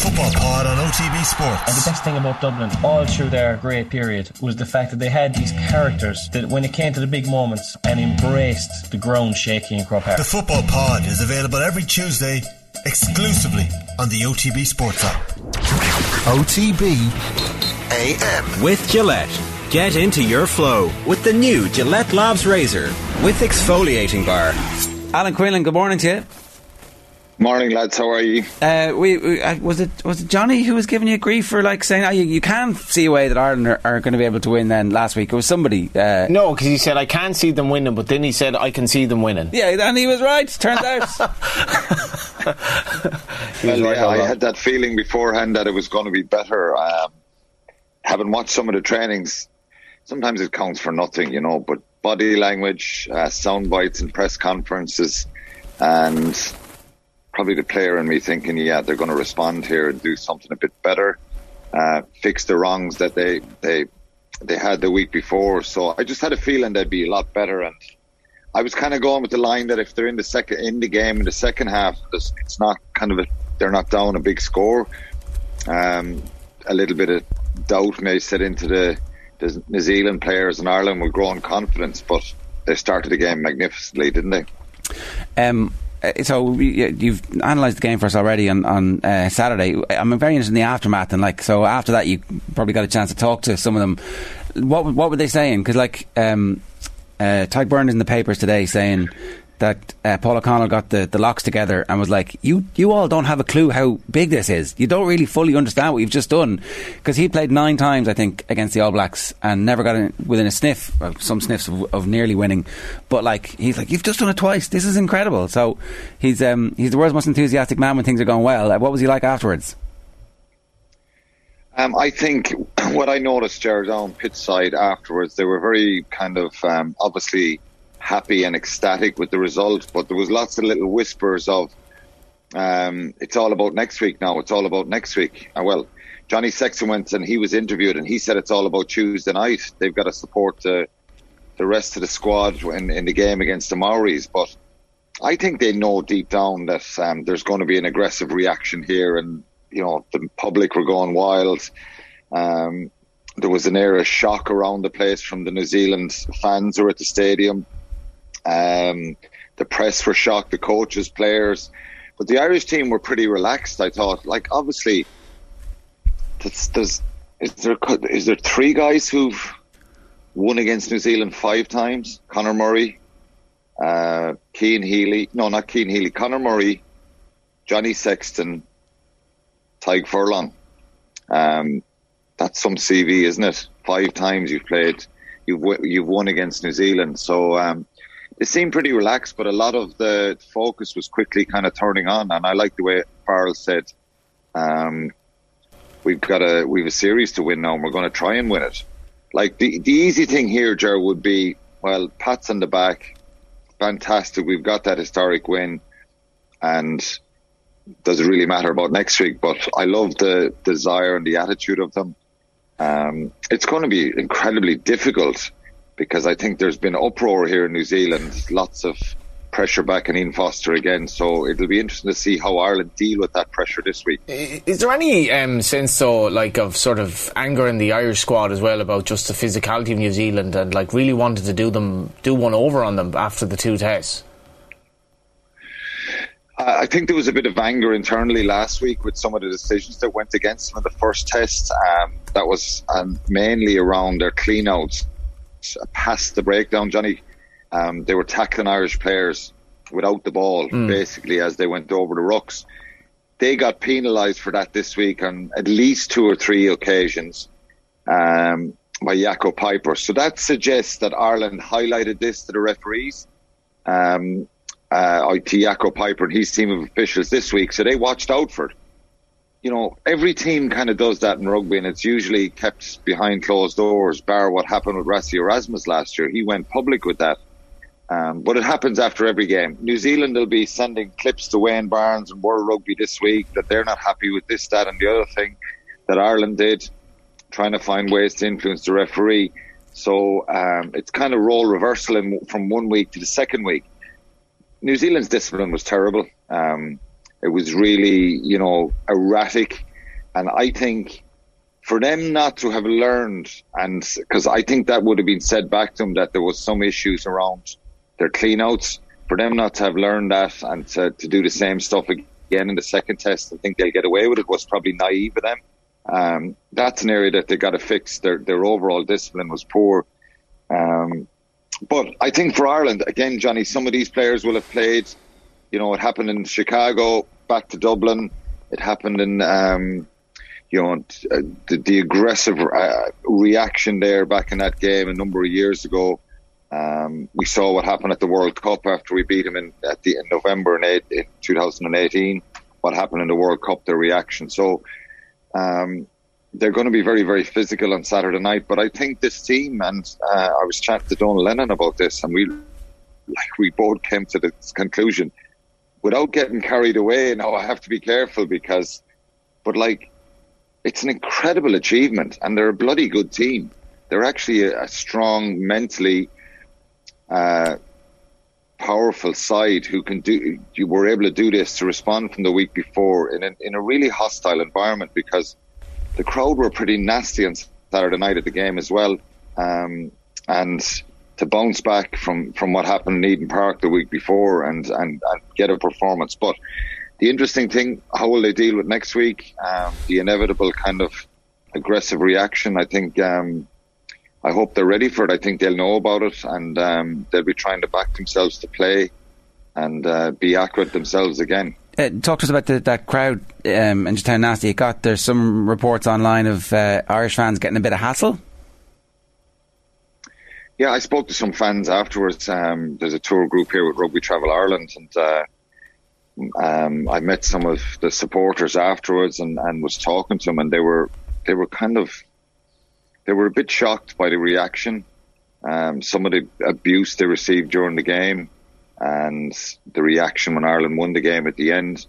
Football Pod on OTB Sports. And the best thing about Dublin, all through their great period, was the fact that they had these characters that, when it came to the big moments, and embraced the ground shaking in Croke Park. The Football Pod is available every Tuesday exclusively on the OTB Sports app. OTB AM. With Gillette. Get into your flow with the new Gillette Labs Razor with exfoliating bar. Alan Quinlan, good morning to you. Morning, lads. How are you? Uh, we, we uh, was it was it Johnny who was giving you grief for like saying oh, you, you can't see a way that Ireland are, are going to be able to win? Then last week it was somebody. Uh, no, because he said I can't see them winning, but then he said I can see them winning. Yeah, and he was right. Turns out. well, right yeah, I had that feeling beforehand that it was going to be better. Um, having watched some of the trainings, sometimes it counts for nothing, you know. But body language, uh, sound bites, and press conferences, and probably the player in me thinking, yeah, they're going to respond here and do something a bit better, uh, fix the wrongs that they they they had the week before. So I just had a feeling they'd be a lot better, and I was kind of going with the line that if they're in the second in the game in the second half, it's not kind of a, they're not down a big score. Um, a little bit of doubt may set into the, the New Zealand players and Ireland with growing confidence, but they started the game magnificently, didn't they? Um, so you've analysed the game for us already on, on uh, Saturday. I'm very interested in the aftermath and like so after that you probably got a chance to talk to some of them. What what were they saying? Because like um, uh, is in the papers today saying that uh, Paul O'Connell got the, the locks together and was like, you, you all don't have a clue how big this is. You don't really fully understand what you've just done. Because he played nine times, I think, against the All Blacks and never got in, within a sniff, some sniffs of, of, nearly winning. But like, he's like, you've just done it twice. This is incredible. So he's, um, he's the world's most enthusiastic man when things are going well. What was he like afterwards? Um, I think what I noticed, Jared, on pitch side afterwards, they were very kind of um, obviously happy and ecstatic with the result, but there was lots of little whispers of, um, it's all about next week now. It's all about next week. Uh, well, Johnny Sexton went and he was interviewed and he said it's all about Tuesday night. They've got to support the, the rest of the squad in, in the game against the Maoris. But I think they know deep down that um, there's going to be an aggressive reaction here and, you know, the public were going wild. Um, there was an air of shock around the place from the New Zealand fans who were at the stadium. Um, the press were shocked, the coaches, players, but the Irish team were pretty relaxed. I thought, like obviously, is there is there three guys who've won against New Zealand five times? Conor Murray, uh, Cian Healy, no, not Cian Healy, Conor Murray, Johnny Sexton, Tadhg Furlong. Um, that's some CV, isn't it? Five times you've played, you've you've won against New Zealand. So um, it seemed pretty relaxed, but a lot of the focus was quickly kind of turning on. And I like the way Farrell said, um, "We've got a we've a series to win now, and we're going to try and win it." Like the the easy thing here, Ger, would be well, pats on the back, fantastic. We've got that historic win, and does it really matter about next week? But I love the desire and the attitude of them. Um, it's going to be incredibly difficult because I think there's been uproar here in New Zealand, lots of pressure back in Ian Foster again. So it'll be interesting to see how Ireland deal with that pressure this week. Is there any um, sense, though, like of sort of anger in the Irish squad as well about just the physicality of New Zealand and like really wanted to do them, do one over on them after the two tests? I think there was a bit of anger internally last week with some of the decisions that went against them in the first test. Um, that was um, mainly around their cleanouts past the breakdown, Johnny. Um, they were tackling Irish players without the ball, mm. basically, as they went over the rocks. They got penalised for that this week on at least two or three occasions um, by Jaco Peyper. So that suggests that Ireland highlighted this to the referees. Um, uh, IT Jaco Peyper and his team of officials this week, so they watched out for it you know, every team kind of does that in rugby, and it's usually kept behind closed doors. Bar what happened with Rassie Erasmus last year, he went public with that. Um, but it happens after every game. New Zealand will be sending clips to Wayne Barnes and World Rugby this week that they're not happy with this, that, and the other thing that Ireland did, trying to find ways to influence the referee. So um, it's kind of role reversal in, from one week to the second week. New Zealand's discipline was terrible. Um, it was really, you know, erratic. and I think for them not to have learned, and because I think that would have been said back to them that there was some issues around their cleanouts, for them not to have learned that and to, to do the same stuff again in the second test, I think they'll get away with it. Was probably naive of them. Um, that's an area that they got to fix. Their their overall discipline was poor. Um, but I think for Ireland, again, Johnny, some of these players will have played. You know, it happened in Chicago, back to Dublin. It happened in, um, you know, the, the aggressive uh, reaction there back in that game a number of years ago. Um, we saw what happened at the World Cup after we beat them in at the in November in, eight, in 2018. What happened in the World Cup, their reaction. So um, they're going to be very, very physical on Saturday night. But I think this team, and uh, I was chatting to Donal Lenihan about this, and we like we both came to this conclusion without getting carried away. Now I have to be careful because, but like, it's an incredible achievement, and they're a bloody good team. They're actually a, a strong, mentally uh, powerful side who can do. You were able to do this to respond from the week before in a, in a really hostile environment because the crowd were pretty nasty on Saturday night at the game as well. Um, and to bounce back from, from what happened in Eden Park the week before and, and, and get a performance. But the interesting thing, how will they deal with next week? Um, the inevitable kind of aggressive reaction. I think, um, I hope they're ready for it. I think they'll know about it and um, they'll be trying to back themselves to play and uh, be accurate themselves again. Uh, talk to us about the, that crowd um, and just how nasty it got. There's some reports online of uh, Irish fans getting a bit of hassle. Yeah, I spoke to some fans afterwards. Um, there's a tour group here with Rugby Travel Ireland, and uh, um, I met some of the supporters afterwards and, and was talking to them, and they were they were kind of they were a bit shocked by the reaction, um, some of the abuse they received during the game, and the reaction when Ireland won the game at the end.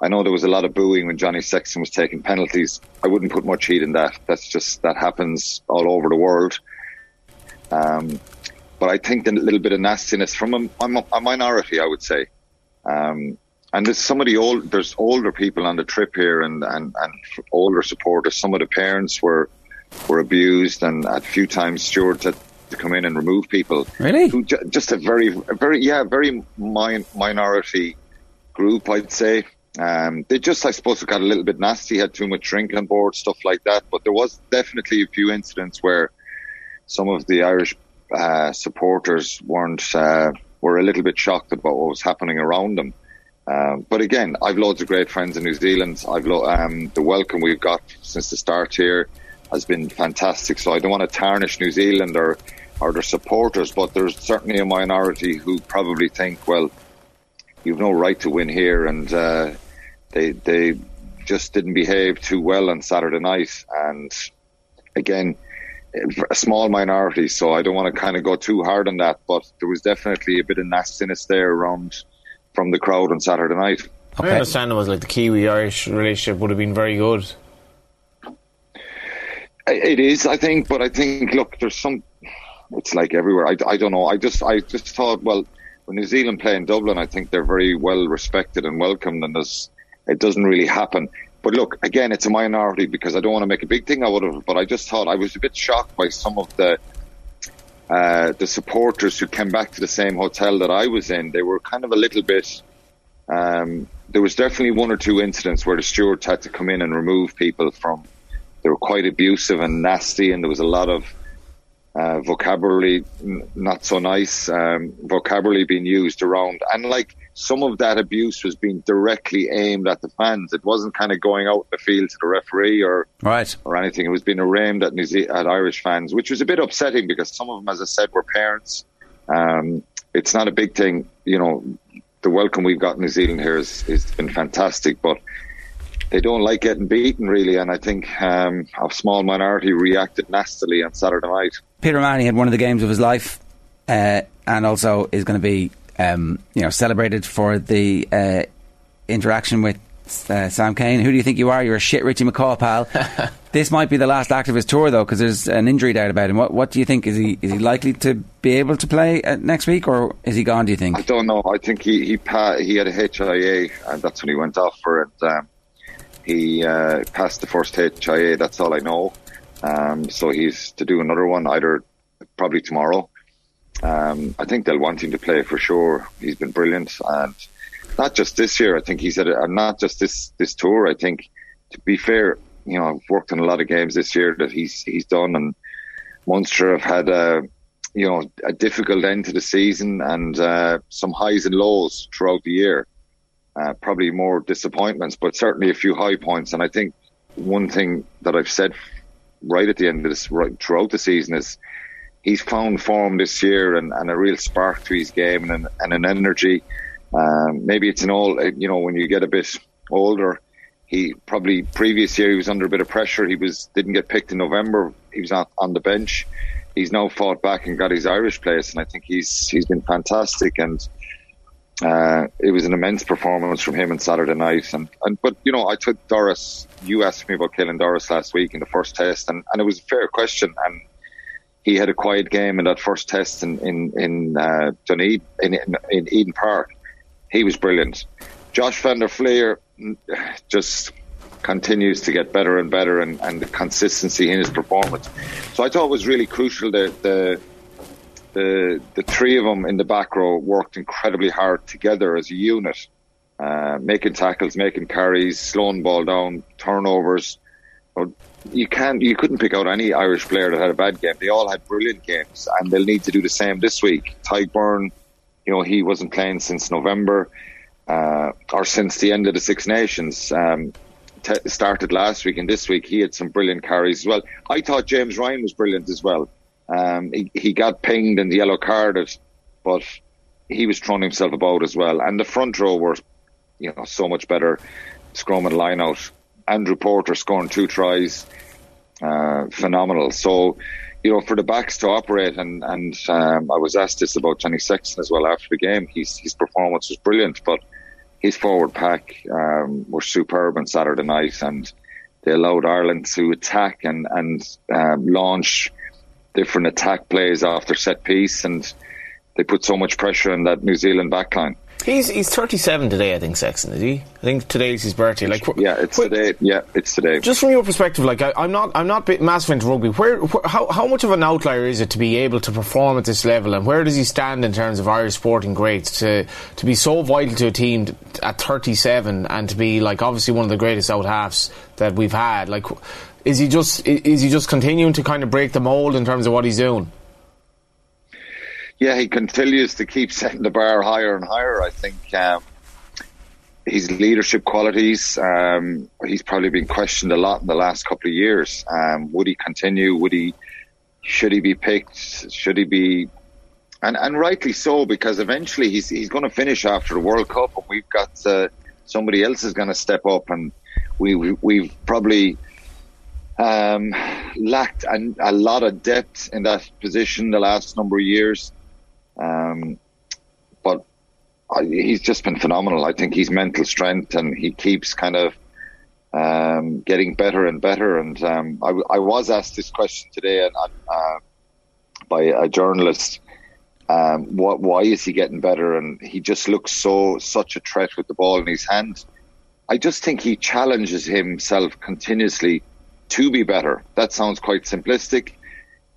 I know there was a lot of booing when Johnny Sexton was taking penalties. I wouldn't put much heat in that. That's just that happens all over the world. Um, but I think a little bit of nastiness from a, a minority, I would say. Um, and there's some of the old, there's older people on the trip here and, and, and older supporters. Some of the parents were, were abused and a few times Stuart had to come in and remove people. Really? Who, just a very, a very, yeah, very min- minority group, I'd say. Um, they just, I suppose, got a little bit nasty, had too much drink on board, stuff like that. But there was definitely a few incidents where some of the Irish uh, supporters weren't uh, were a little bit shocked about what was happening around them. Um, but again, I've loads of great friends in New Zealand. I've lo- um, the welcome we've got since the start here has been fantastic. So I don't want to tarnish New Zealand or or their supporters, but there's certainly a minority who probably think, well, you've no right to win here, and uh, they they just didn't behave too well on Saturday night. And again, a small minority, so I don't want to kind of go too hard on that. But there was definitely a bit of nastiness there around from the crowd on Saturday night. Okay. My understanding was like the Kiwi Irish relationship would have been very good. It is, I think, but I think look, there's some. It's like everywhere. I, I don't know. I just I just thought, well, when New Zealand play in Dublin, I think they're very well respected and welcomed, and there's, it doesn't really happen. But look, again, it's a minority because I don't want to make a big thing out of it. But I just thought I was a bit shocked by some of the uh, the supporters who came back to the same hotel that I was in. They were kind of a little bit. Um, there was definitely one or two incidents where the stewards had to come in and remove people from. They were quite abusive and nasty, and there was a lot of uh, vocabulary n- not so nice um, vocabulary being used around, and like some of that abuse was being directly aimed at the fans. It wasn't kind of going out in the field to the referee or right or anything. It was being aimed at New Ze- at Irish fans, which was a bit upsetting because some of them, as I said, were parents. Um, it's not a big thing, you know. The welcome we've got in New Zealand here has, has been fantastic, but they don't like getting beaten really, and I think um, a small minority reacted nastily on Saturday night. Peter O'Mahony had one of the games of his life, uh, and also is going to be um, you know celebrated for the uh, interaction with uh, Sam Cane. Who do you think you are? You're a shit Richie McCaw, pal. this might be the last act of his tour, though, because there's an injury doubt about him. What, what do you think? Is he is he likely to be able to play uh, next week, or is he gone? Do you think? I don't know. I think he he pa- he had a HIA, and that's when he went off for it. Um, He uh, passed the first HIA. That's all I know. Um, so he's to do another one either probably tomorrow. Um, I think they'll want him to play for sure. He's been brilliant, and not just this year. I think he's at a, not just this this tour. I think to be fair, you know, I've worked in a lot of games this year that he's he's done, and Munster have had a you know a difficult end to the season and uh, some highs and lows throughout the year. Uh, probably more disappointments, but certainly a few high points. And I think one thing that I've said right at the end of this, right throughout the season, is he's found form this year and, and a real spark to his game and, and an energy. Um, maybe it's an all, you know, when you get a bit older, he probably previous year he was under a bit of pressure. He was didn't get picked in November. He was on, on the bench. He's now fought back and got his Irish place, and I think he's he's been fantastic. And uh, it was an immense performance from him on Saturday night. And, and but you know, I took Doris. You asked me about Caelan Doris last week in the first test, and, and it was a fair question. And he had a quiet game in that first test in in in uh, Dunedin, in, in, Eden Park. He was brilliant. Josh van der Flier mm, just continues to get better and better, and, and the consistency in his performance. So I thought it was really crucial that the the the three of them in the back row worked incredibly hard together as a unit, uh, making tackles, making carries, slowing ball down, turnovers. You can't, you couldn't pick out any Irish player that had a bad game. They all had brilliant games, and they'll need to do the same this week. Beirne, you know, he wasn't playing since November, uh, or since the end of the Six Nations. Um, t- started last week, and this week he had some brilliant carries as well. I thought James Ryan was brilliant as well. Um, he, he got pinged and yellow carded, but he was throwing himself about as well. And the front row were, you know, so much better. Scrum and line out. Andrew Porter scoring two tries, uh, phenomenal. So, you know, for the backs to operate, and and um, I was asked this about Johnny Sexton as well after the game. His his performance was brilliant, but his forward pack um, were superb on Saturday night, and they allowed Ireland to attack and and um, launch different attack plays after set piece, and they put so much pressure on that New Zealand backline. He's he's 37 today, I think, Sexton, is he? I think today's his birthday. Like, Yeah, it's today. Yeah, it's today. Just from your perspective, like I, I'm not, I'm not bit massive into rugby. Where, wh- how, how much of an outlier is it to be able to perform at this level, and where does he stand in terms of Irish sporting greats to to be so vital to a team at 37 and to be like obviously one of the greatest out halves that we've had? Like, is he just is he just continuing to kind of break the mold in terms of what he's doing? yeah, he continues to keep setting the bar higher and higher. I think um, his leadership qualities, um, he's probably been questioned a lot in the last couple of years. Um, would he continue? Would he? Should he be picked? Should he be? And and rightly so because eventually he's he's going to finish after the World Cup, and we've got uh, somebody else is going to step up, and we, we we've probably um, lacked a, a lot of depth in that position the last number of years. Um, but I, he's just been phenomenal. I think his mental strength and he keeps kind of um, getting better and better. And um, I, I was asked this question today and, uh, by a journalist. Um, what, why is he getting better? And he just looks so such a threat with the ball in his hand. I just think he challenges himself continuously to be better. That sounds quite simplistic,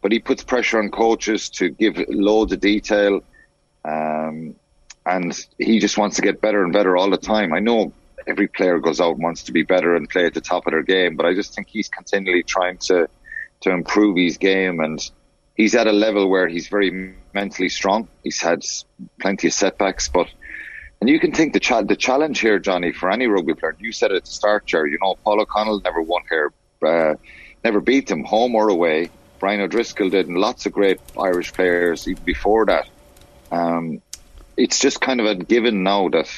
but he puts pressure on coaches to give loads of detail. Um, and he just wants to get better and better all the time. I know every player goes out and wants to be better and play at the top of their game, but I just think he's continually trying to, to improve his game and he's at a level where he's very mentally strong. He's had plenty of setbacks, but and you can think the cha- the challenge here, Johnny, for any rugby player. You said it at the start, Jerry. You know, Paul O'Connell never won here, uh, never beat them home or away. Brian O'Driscoll did, and lots of great Irish players even before that. Um, it's just kind of a given now that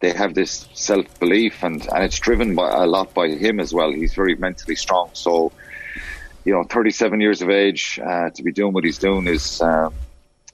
they have this self belief, and, and it's driven by a lot by him as well. He's very mentally strong. So, you know, 37 years of age uh, to be doing what he's doing is. Um,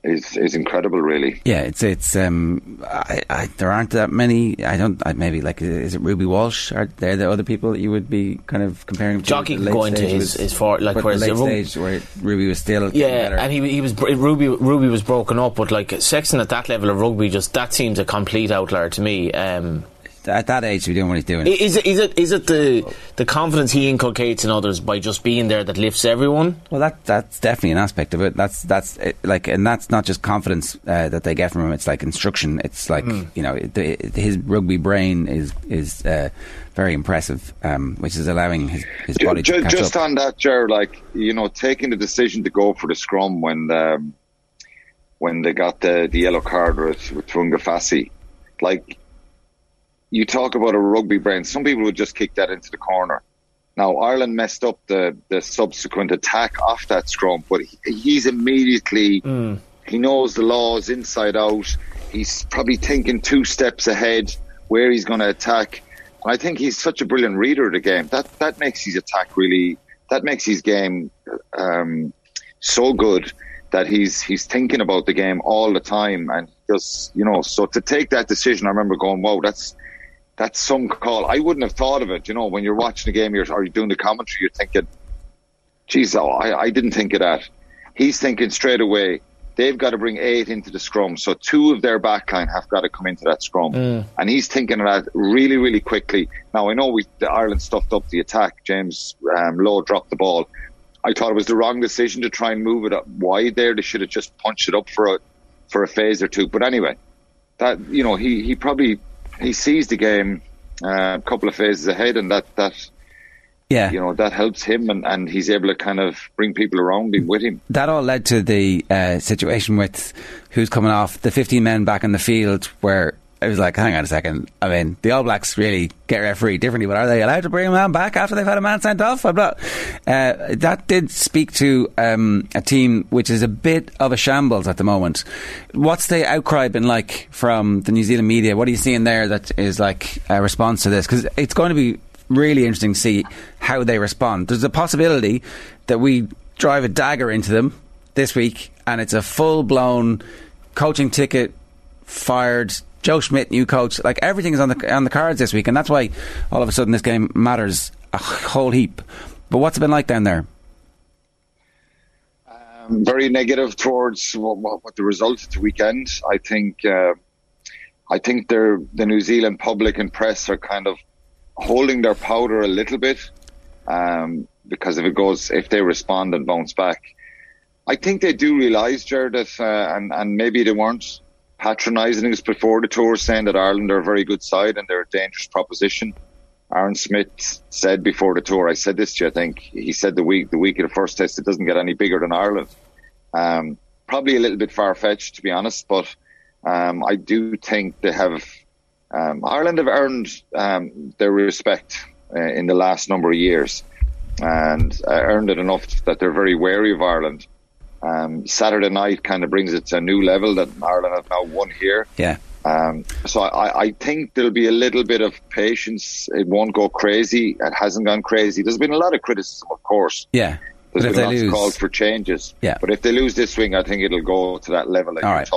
is is incredible, really. Yeah, it's it's um, I, I, there aren't that many. I don't. I, maybe like is it Ruby Walsh? Are there the other people that you would be kind of comparing? him to? Jockey The can late go his, his for like but whereas the late Ru- stage where Ruby was still Yeah, better. and he he was Ruby Ruby was broken up, but like Sexton at that level of rugby, just that seems a complete outlier to me. Um, at that age to be doing what he's doing. Is it is it is it the the confidence he inculcates in others by just being there that lifts everyone? Well, that that's definitely an aspect of it. That's that's it, like, and that's not just confidence uh, that they get from him. It's like instruction. It's like Hmm. you know, it, it, his rugby brain is is uh, very impressive, um, which is allowing his, his body ju- to catch just up. on that, Ger, like you know, taking the decision to go for the scrum when um, when they got the, the yellow card with, with Tu'ungafasi, like you talk about a rugby brain. Some people would just kick that into the corner. Now Ireland messed up the the subsequent attack off that scrum, but he, he's immediately he knows the laws inside out. He's probably thinking two steps ahead where he's going to attack. And I think he's such a brilliant reader of the game. That that makes his attack really. That makes his game um, so good that he's he's thinking about the game all the time, and just you know. So to take that decision, I remember going, "Wow, that's." That's some call. I wouldn't have thought of it. You know, when you're watching the game, you're, or you're doing the commentary, you're thinking, geez, oh, I, I didn't think of that. He's thinking straight away, they've got to bring eight into the scrum. So two of their backline have got to come into that scrum. And he's thinking of that really, really quickly. Now, I know we, the Ireland stuffed up the attack. James um, Lowe dropped the ball. I thought it was the wrong decision to try and move it up wide there. They should have just punched it up for a, for a phase or two. But anyway, that, you know, he, he probably, he sees the game uh, a couple of phases ahead and that, that, yeah, you know that helps him and, and he's able to kind of bring people around him with him. That all led to the uh, situation with who's coming off the 15 men back in the field where it was like, hang on a second. I mean, the All Blacks really get refereed differently, but are they allowed to bring a man back after they've had a man sent off? I'm not. Uh, that did speak to um, a team which is a bit of a shambles at the moment. What's the outcry been like from the New Zealand media? What are you seeing there that is like a response to this? Because it's going to be really interesting to see how they respond. There's a possibility that we drive a dagger into them this week, and it's a full blown coaching ticket fired. Joe Schmidt, new coach, like everything is on the on the cards this week, and that's why all of a sudden this game matters a whole heap. But what's it been like down there? um, very negative towards what, what, what the result of the weekend I think uh, I think the New Zealand public and press are kind of holding their powder a little bit um, because if it goes if they respond and bounce back I think they do realise Jared uh, and, and maybe they weren't patronising us before the tour, saying that Ireland are a very good side and they're a dangerous proposition. Aaron Smith said before the tour, I said this to you, I think he said the week the week of the first test it doesn't get any bigger than Ireland. Um, probably a little bit far fetched to be honest, but um, I do think they have um, Ireland have earned um, their respect uh, in the last number of years and uh, earned it enough that they're very wary of Ireland. Um, Saturday night kind of brings it to a new level that Ireland have now won here. Yeah. Um, so I, I think there'll be a little bit of patience. It won't go crazy. It hasn't gone crazy. There's been a lot of criticism, of course. Yeah. But if they lose, calls for changes. Yeah. But if they lose this swing, I think it'll go to that level that All right.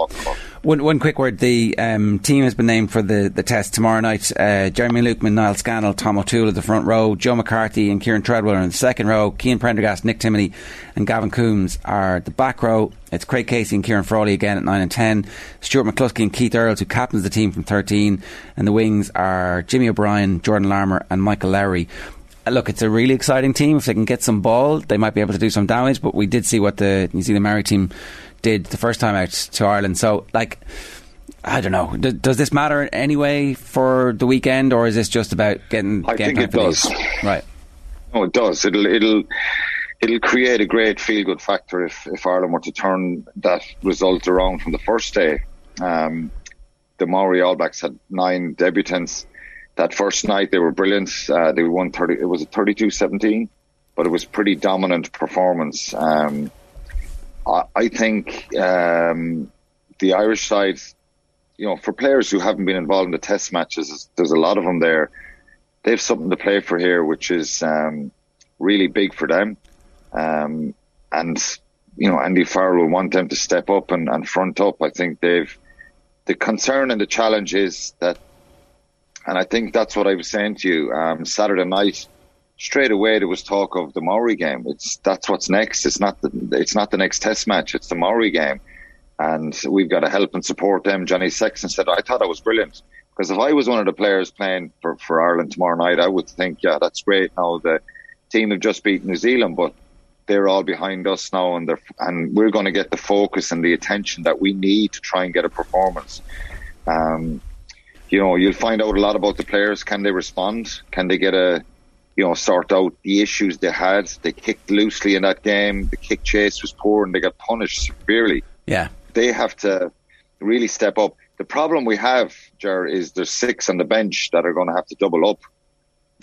One, one quick word. The um, team has been named for the, the test tomorrow night. Uh, Jeremy Loughman, Niall Scannell, Tom O'Toole at the front row. Joe McCarthy and Kieran Treadwell are in the second row. Cian Prendergast, Nick Timoney and Gavin Coombs are the back row. It's Craig Casey and Kieran Frawley again at 9 and 10. Stuart McCloskey and Keith Earls, who captains the team from 13. And the wings are Jimmy O'Brien, Jordan Larmour and Michael Lowry. Uh, Look, it's a really exciting team. If they can get some ball, they might be able to do some damage. But we did see what the New Zealand Maori team did the first time out to Ireland. So, like, I don't know. D- does this matter in any way for the weekend, or is this just about getting? I game think it for does. these? Right. No, it does. It'll it'll it'll create a great feel good factor if, if Ireland were to turn that result around from the first day. Um, the Maori All Blacks had nine debutants. That first night they were brilliant. Uh, they won thirty. It was a 32-17, but it was pretty dominant performance. Um, I, I think um, the Irish side, you know, for players who haven't been involved in the Test matches, there's a lot of them there. They have something to play for here, which is um, really big for them. Um, and, you know, Andy Farrell will want them to step up and, and front up. I think they've, the concern and the challenge is that, and I think that's what I was saying to you, um, Saturday night, straight away there was talk of the Maori game. It's, that's what's next. It's not the, it's not the next test match. It's the Maori game. And we've got to help and support them. Johnny Sexton said, I thought I was brilliant Because if I was one of the players playing for, for Ireland tomorrow night, I would think, yeah, that's great. Now the team have just beat New Zealand, but they're all behind us now, and they're and we're going to get the focus and the attention that we need to try and get a performance. Um, you know, you'll find out a lot about the players. Can they respond? Can they get a you know, sort out the issues they had. They kicked loosely in that game. The kick chase was poor and they got punished severely. Yeah. They have to really step up. The problem we have, Ger, is there's six on the bench that are going to have to double up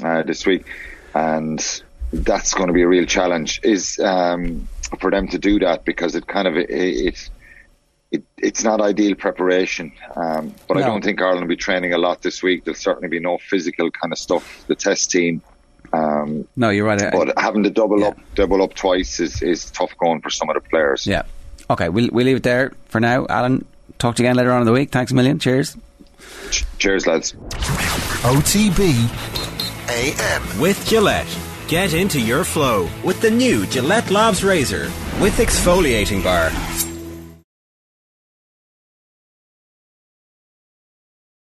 uh, this week. And that's going to be a real challenge is um, for them to do that because it kind of, it, it it, it's not ideal preparation. Um, but no. I don't think Ireland will be training a lot this week. There'll certainly be no physical kind of stuff. The test team um, no, you're right. But having to double yeah. up, double up twice is, is tough going for some of the players. Yeah. Okay, we'll, we'll leave it there for now. Alan, talk to you again later on in the week. Thanks a million. Cheers. Ch- cheers, lads. OTB AM. With Gillette. Get into your flow with the new Gillette Labs Razor with exfoliating bar.